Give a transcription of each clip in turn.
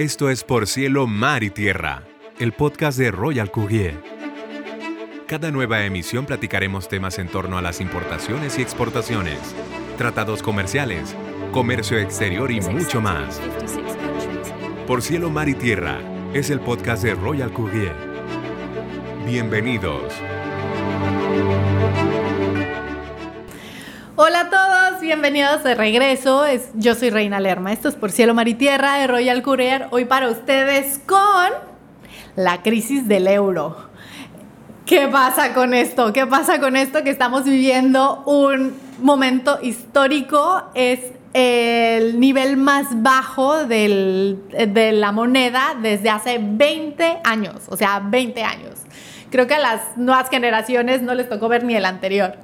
Esto es Por Cielo, Mar y Tierra, el podcast de Royal Courier. Cada nueva emisión platicaremos temas en torno a las importaciones y exportaciones, tratados comerciales, comercio exterior y mucho más. Por Cielo, Mar y Tierra es el podcast de Royal Courier. Bienvenidos. Bienvenidos de regreso. Es, yo soy Reina Lerma. Esto es por Cielo, Mar y Tierra de Royal Courier. Hoy para ustedes con la crisis del euro. ¿Qué pasa con esto? ¿Qué pasa con esto? Que estamos viviendo un momento histórico. Es el nivel más bajo de la moneda desde hace 20 años. O sea, 20 años. Creo que a las nuevas generaciones no les tocó ver ni el anterior.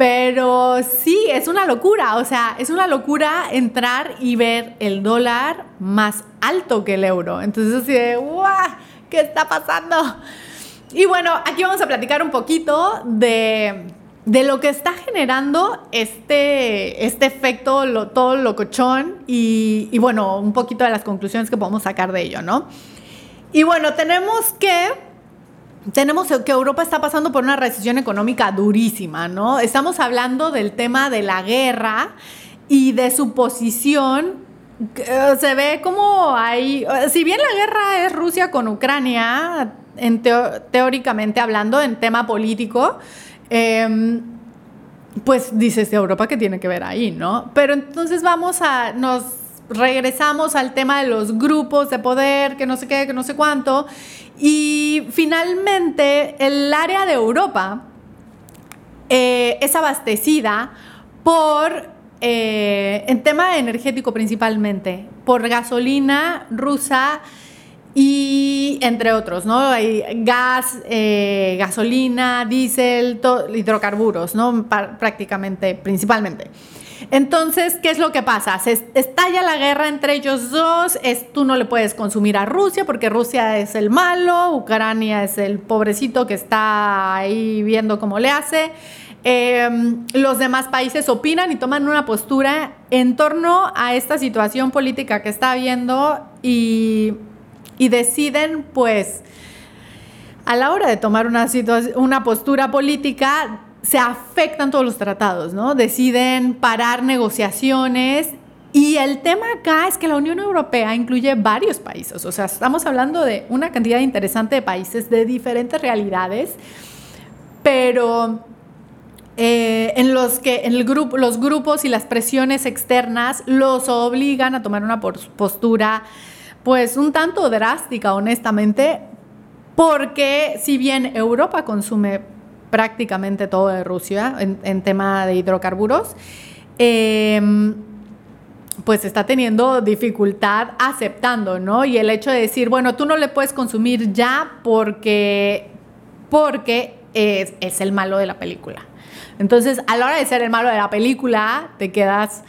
Pero sí, es una locura, o sea, es una locura entrar y ver el dólar más alto que el euro. Entonces así de, ¡guau! ¿Qué está pasando? Y bueno, aquí vamos a platicar un poquito de, lo que está generando este, este efecto, lo, todo locochón y, y bueno, un poquito de las conclusiones que podemos sacar de ello, ¿no? Y bueno, tenemos que tenemos que Europa está pasando por una recesión económica durísima, ¿no? Estamos hablando del tema de la guerra y de su posición. Eh, se ve como hay, si bien la guerra es Rusia con Ucrania, teóricamente hablando, en tema político, em, pues dices Europa que tiene que ver ahí, ¿no? Pero entonces vamos a, nos regresamos al tema de los grupos de poder, que no sé qué, que no sé cuánto, y finalmente, el área de Europa eh, es abastecida por, eh, en tema energético principalmente, por gasolina rusa y entre otros, ¿no? Hay gas, eh, gasolina, diésel, hidrocarburos, ¿no? prácticamente, principalmente. Entonces, ¿qué es lo que pasa? Se estalla la guerra entre ellos dos, es, tú no le puedes consumir a Rusia porque Rusia es el malo, Ucrania es el pobrecito que está ahí viendo cómo le hace. Em, los demás países opinan y toman una postura en torno a esta situación política que está habiendo y, deciden, pues, a la hora de tomar una, una postura política, se afectan todos los tratados, ¿no? Deciden parar negociaciones y el tema acá es que la Unión Europea incluye varios países, o sea, estamos hablando de una cantidad interesante de países de diferentes realidades, pero eh, en los que el los grupos y las presiones externas los obligan a tomar una postura, pues un tanto drástica, honestamente, porque si bien Europa consume prácticamente todo de Rusia en, tema de hidrocarburos, em, pues está teniendo dificultad aceptando, ¿no? Y el hecho de decir, bueno, tú no le puedes consumir ya porque, porque es, es el malo de la película. Entonces, a la hora de ser el malo de la película, te quedas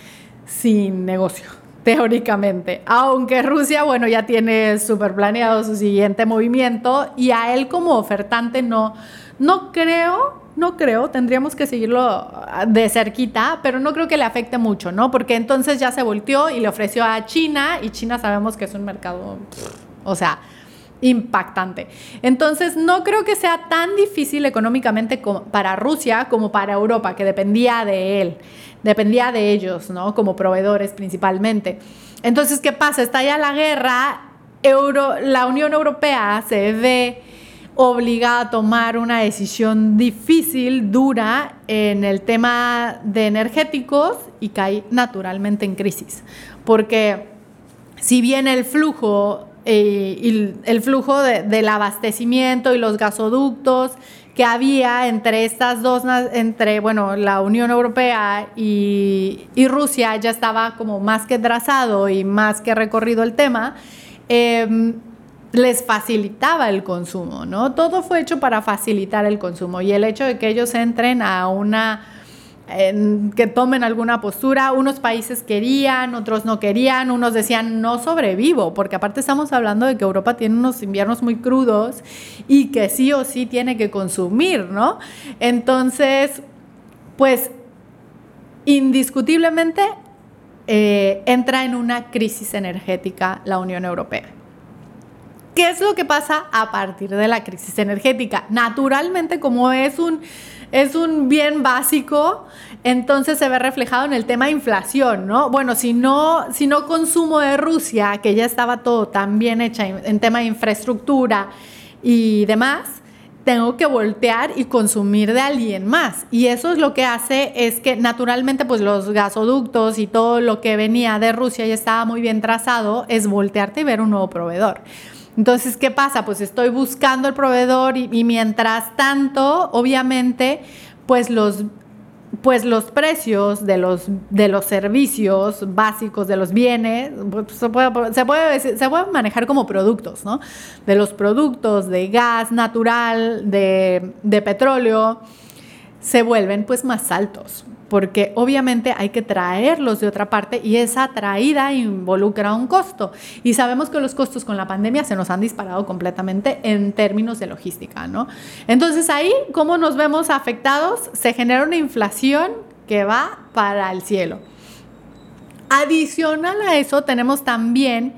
sin negocio teóricamente. Aunque Rusia, bueno, ya tiene súper planeado su siguiente movimiento y a él como ofertante no, no creo, no creo, tendríamos que seguirlo de cerquita, pero no creo que le afecte mucho, ¿no? Porque entonces ya se volteó y le ofreció a China y China sabemos que es un mercado, o sea, impactante. Entonces, no creo que sea tan difícil económicamente para Rusia como para Europa, que dependía de él, dependía de ellos, ¿no? Como proveedores principalmente. Entonces, ¿qué pasa? Está ya la guerra, Euro, la Unión Europea se ve obligada a tomar una decisión difícil, dura en el tema de energéticos y cae naturalmente en crisis. Porque si bien el flujo, eh, el flujo del abastecimiento y los gasoductos que había entre estas dos, entre bueno, la Unión Europea y, Rusia ya estaba como más que trazado y más que recorrido el tema, eh, les facilitaba el consumo, ¿no? Todo fue hecho para facilitar el consumo y el hecho de que ellos entren a una que tomen alguna postura. Unos países querían, otros no querían, unos decían no sobrevivo, porque aparte estamos hablando de que Europa tiene unos inviernos muy crudos y que sí o sí tiene que consumir, ¿no? Entonces, pues indiscutiblemente eh, entra en una crisis energética la Unión Europea. ¿Qué es lo que pasa a partir de la crisis energética? Naturalmente, como es un, es un bien básico, entonces se ve reflejado en el tema de inflación, ¿no? Bueno, si no, si no consumo de Rusia, que ya estaba todo tan bien hecha en tema de infraestructura y demás, tengo que voltear y consumir de alguien más. Y eso es lo que hace es que naturalmente pues los gasoductos y todo lo que venía de Rusia ya estaba muy bien trazado, es voltearte y ver un nuevo proveedor. Entonces, ¿qué pasa? Pues estoy buscando el proveedor y, mientras tanto, obviamente, pues los pues los precios de los, de los servicios básicos, de los bienes, pues, se, puede, se, manejar como productos, ¿no? De los productos de gas natural, de, de petróleo, se vuelven pues más altos porque obviamente hay que traerlos de otra parte y esa traída involucra un costo. Y sabemos que los costos con la pandemia se nos han disparado completamente en términos de logística, ¿no? Entonces ahí, ¿cómo nos vemos afectados? Se genera una inflación que va para el cielo. Adicional a eso, tenemos también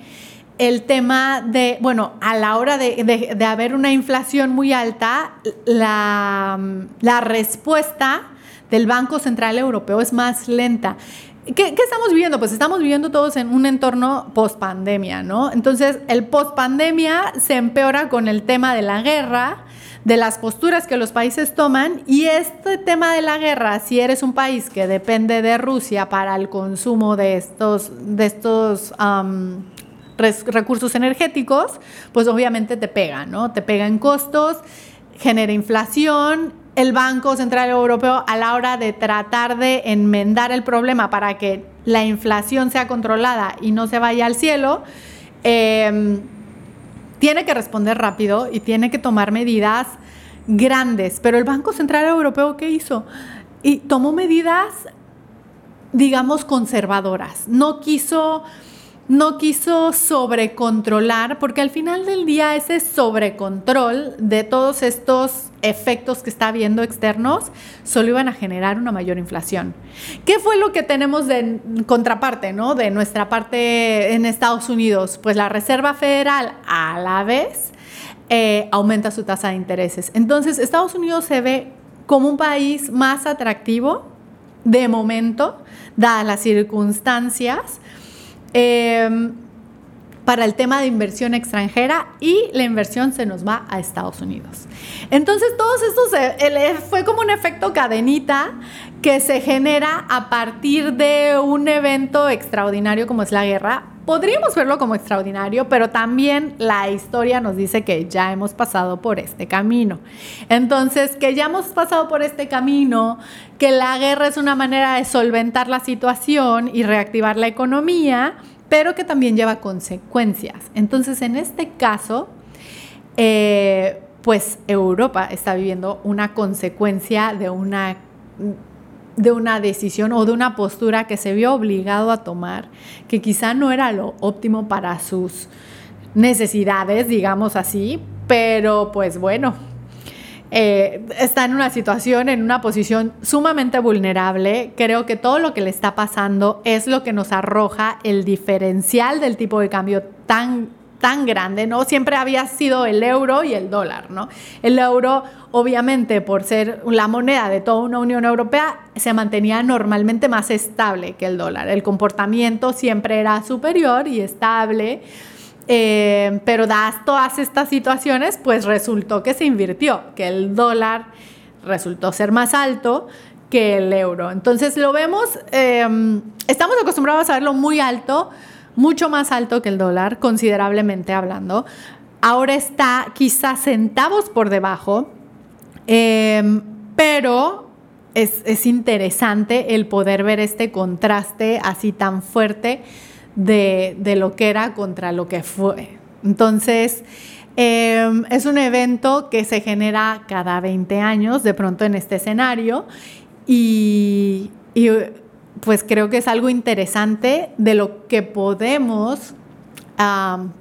el tema de, bueno, a la hora de, haber una inflación muy alta, la, la respuesta del Banco Central Europeo es más lenta. ¿Qué, estamos viviendo? Pues estamos viviendo todos en un entorno post-pandemia, ¿no? Entonces, el post-pandemia se empeora con el tema de la guerra, de las posturas que los países toman y este tema de la guerra, si eres un país que depende de Rusia para el consumo de estos, de estos recursos energéticos, pues obviamente te pega, ¿no? Te pega en costos, genera inflación el Banco Central Europeo a la hora de tratar de enmendar el problema para que la inflación sea controlada y no se vaya al cielo, em, tiene que responder rápido y tiene que tomar medidas grandes. Pero el Banco Central Europeo, ¿qué hizo? Tomó medidas, digamos, conservadoras. No quiso no quiso sobrecontrolar, porque al final del día ese sobrecontrol de todos estos efectos que está viendo externos solo iban a generar una mayor inflación. ¿Qué fue lo que tenemos de contraparte, ¿no? De nuestra parte en Estados Unidos? Pues la Reserva Federal a la vez eh, aumenta su tasa de intereses. Entonces Estados Unidos se ve como un país más atractivo de momento, dadas las circunstancias, Em, para el tema de inversión extranjera y la inversión se nos va a Estados Unidos. Entonces, todos estos e, fue como un efecto cadenita que se genera a partir de un evento extraordinario como es la guerra. Podríamos verlo como extraordinario, pero también la historia nos dice que ya hemos pasado por este camino. Entonces, que ya hemos pasado por este camino, que la guerra es una manera de solventar la situación y reactivar la economía, pero que también lleva consecuencias. Entonces, en este caso, eh, pues Europa está viviendo una consecuencia de una de una decisión o de una postura que se vio obligado a tomar, que quizá no era lo óptimo para sus necesidades, digamos así, pero pues bueno, eh, está en una situación, en una posición sumamente vulnerable. Creo que todo lo que le está pasando es lo que nos arroja el diferencial del tipo de cambio tan tan grande, ¿no? Siempre había sido el euro y el dólar, ¿no? El euro, obviamente, por ser la moneda de toda una Unión Europea, se mantenía normalmente más estable que el dólar. El comportamiento siempre era superior y estable. Eh, pero dadas todas estas situaciones, pues resultó que se invirtió, que el dólar resultó ser más alto que el euro. Entonces lo vemos, eh, estamos acostumbrados a verlo muy alto, mucho más alto que el dólar, considerablemente hablando. Ahora está quizás centavos por debajo, em, pero es, interesante el poder ver este contraste así tan fuerte de, lo que era contra lo que fue. Entonces, em, es un evento que se genera cada 20 años, de pronto en este escenario, y pues creo que es algo interesante de lo que podemos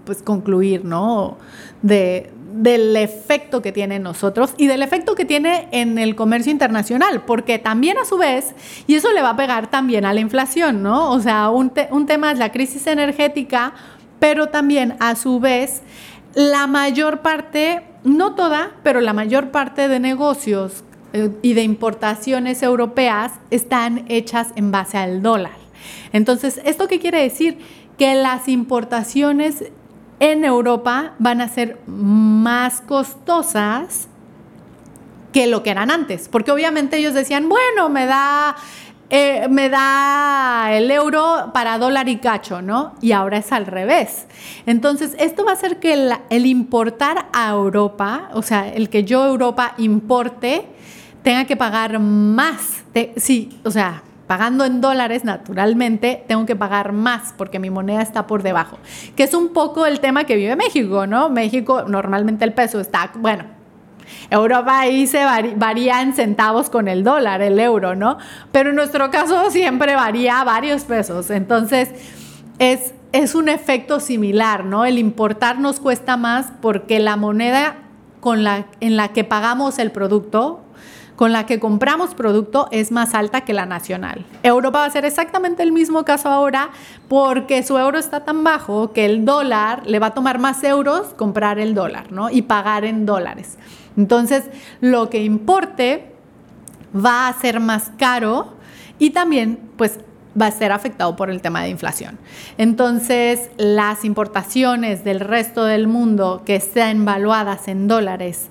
pues concluir, ¿no? De, del efecto que tiene en nosotros y del efecto que tiene en el comercio internacional, porque también a su vez, y eso le va a pegar también a la inflación, ¿no? O sea, un, un tema es la crisis energética, pero también a su vez la mayor parte, no toda, pero la mayor parte de negocios y de importaciones europeas están hechas en base al dólar. Entonces, ¿esto qué quiere decir? Que las importaciones en Europa van a ser más costosas que lo que eran antes, porque obviamente ellos decían, bueno, me da eh, me da el euro para dólar y cacho, ¿no? Y ahora es al revés. Entonces, esto va a hacer que el, importar a Europa, o sea, el que yo Europa importe, tenga que pagar más. sí, o sea, pagando en dólares, naturalmente, tengo que pagar más porque mi moneda está por debajo. Que es un poco el tema que vive México, ¿no? México, normalmente el peso está, bueno, Europa ahí se varía en centavos con el dólar, el euro, ¿no? Pero en nuestro caso siempre varía varios pesos. Entonces, es, es un efecto similar, ¿no? El importar nos cuesta más porque la moneda con la, en la que pagamos el producto, con la que compramos producto es más alta que la nacional. Europa va a ser exactamente el mismo caso ahora porque su euro está tan bajo que el dólar le va a tomar más euros comprar el dólar, ¿no? Y pagar en dólares. Entonces, lo que importe va a ser más caro y también, pues, va a ser afectado por el tema de inflación. Entonces, las importaciones del resto del mundo que sean valuadas en dólares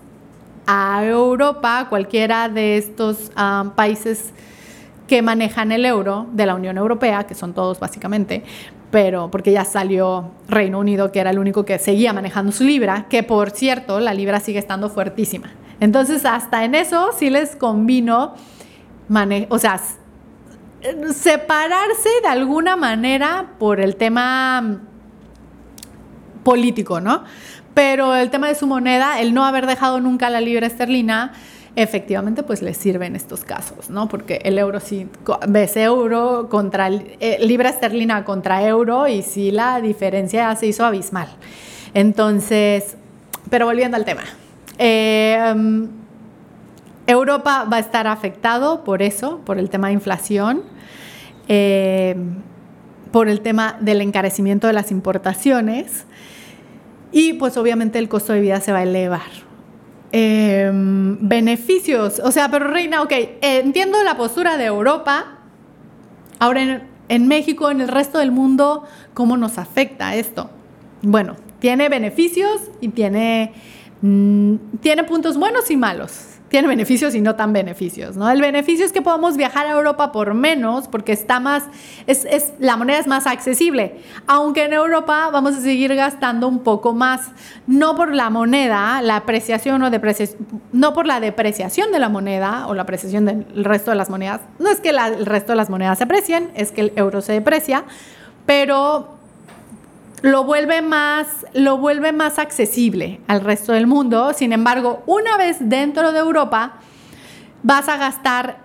a Europa, cualquiera de estos países que manejan el euro de la Unión Europea, que son todos básicamente, pero porque ya salió Reino Unido, que era el único que seguía manejando su libra, que por cierto, la libra sigue estando fuertísima. Entonces, hasta en eso sí les convino, o sea, separarse de alguna manera por el tema político, ¿no? Pero el tema de su moneda, el no haber dejado nunca la libra esterlina, efectivamente pues les sirve en estos casos, ¿no? Porque el euro sí, ves euro contra eh, libra esterlina contra euro y sí la diferencia se hizo abismal. Entonces, pero volviendo al tema, em, Europa va a estar afectado por eso, por el tema de inflación, em, por el tema del encarecimiento de las importaciones y pues obviamente el costo de vida se va a elevar. Em, beneficios. O sea, pero Reina, ok, entiendo la postura de Europa. Ahora en, México, en el resto del mundo, ¿cómo nos afecta esto? Bueno, tiene beneficios y tiene, mm, tiene puntos buenos y malos tiene beneficios y no tan beneficios, ¿no? El beneficio es que podemos viajar a Europa por menos porque está más, es, la moneda es más accesible, aunque en Europa vamos a seguir gastando un poco más, no por la moneda, la apreciación o depreciación, no por la depreciación de la moneda o la apreciación del resto de las monedas, no es que el resto de las monedas se aprecien, es que el euro se deprecia, pero lo vuelve más, lo vuelve más accesible al resto del mundo. Sin embargo, una vez dentro de Europa, vas a gastar,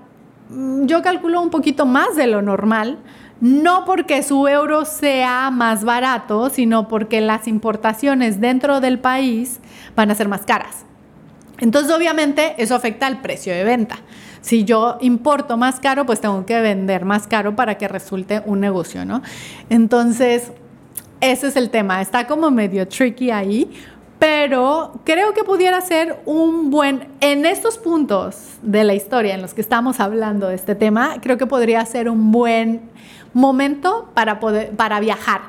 mm, yo calculo un poquito más de lo normal, no porque su euro sea más barato, sino porque las importaciones dentro del país van a ser más caras. Entonces, obviamente, eso afecta al precio de venta. Si yo importo más caro, pues tengo que vender más caro para que resulte un negocio, ¿no? Entonces, ese es el tema, está como medio tricky ahí, pero creo que pudiera ser un buen, en estos puntos de la historia en los que estamos hablando de este tema, creo que podría ser un buen momento para, poder, para viajar.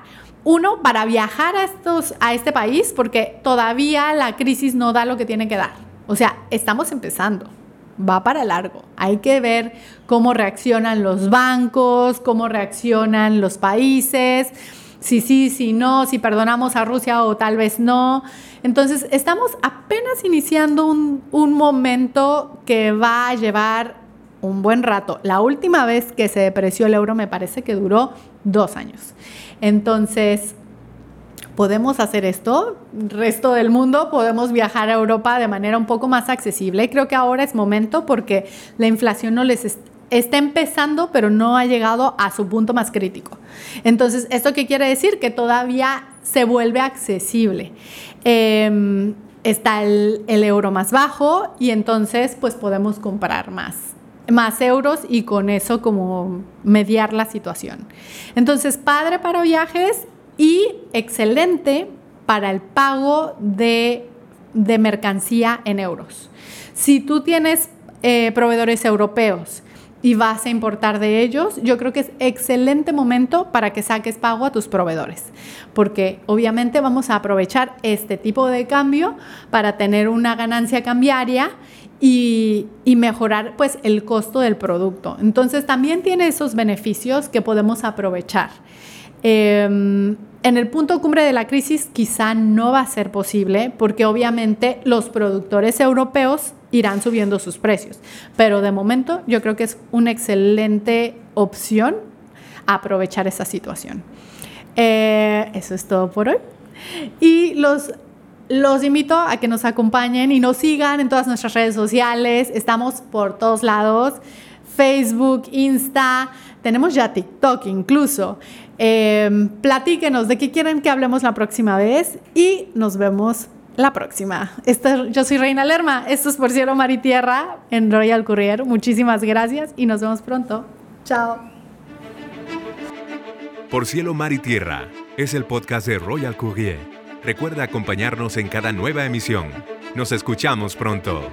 Uno, para viajar a, estos, a este país, porque todavía la crisis no da lo que tiene que dar. O sea, estamos empezando va para largo. Hay que ver cómo reaccionan los bancos, cómo reaccionan los países si sí, si no, si perdonamos a Rusia o tal vez no. Entonces, estamos apenas iniciando un, momento que va a llevar un buen rato. La última vez que se depreció el euro me parece que duró dos años. Entonces, podemos hacer esto, resto del mundo, podemos viajar a Europa de manera un poco más accesible. Creo que ahora es momento porque la inflación no les está empezando, pero no ha llegado a su punto más crítico. Entonces, ¿esto qué quiere decir? Que todavía se vuelve accesible. Em, está el, euro más bajo y entonces pues podemos comprar más más euros y con eso como mediar la situación. Entonces, padre para viajes y excelente para el pago de, de mercancía en euros. Si tú tienes eh, proveedores europeos y vas a importar de ellos, yo creo que es excelente momento para que saques pago a tus proveedores, porque obviamente vamos a aprovechar este tipo de cambio para tener una ganancia cambiaria y, mejorar pues el costo del producto. Entonces también tiene esos beneficios que podemos aprovechar. Em, en el punto cumbre de la crisis quizá no va a ser posible porque obviamente los productores europeos irán subiendo sus precios. Pero de momento yo creo que es una excelente opción aprovechar esa situación. Eh, eso es todo por hoy. Y los, los invito a que nos acompañen y nos sigan en todas nuestras redes sociales. Estamos por todos lados. Facebook, Insta, tenemos ya TikTok incluso. Eh, platíquenos de qué quieren que hablemos la próxima vez y nos vemos la próxima. yo soy Reina Lerma. Esto es Por Cielo, Mar y Tierra en Royal Courier. Muchísimas gracias y nos vemos pronto. Chao. Por Cielo, Mar y Tierra es el podcast de Royal Courier. Recuerda acompañarnos en cada nueva emisión. Nos escuchamos pronto.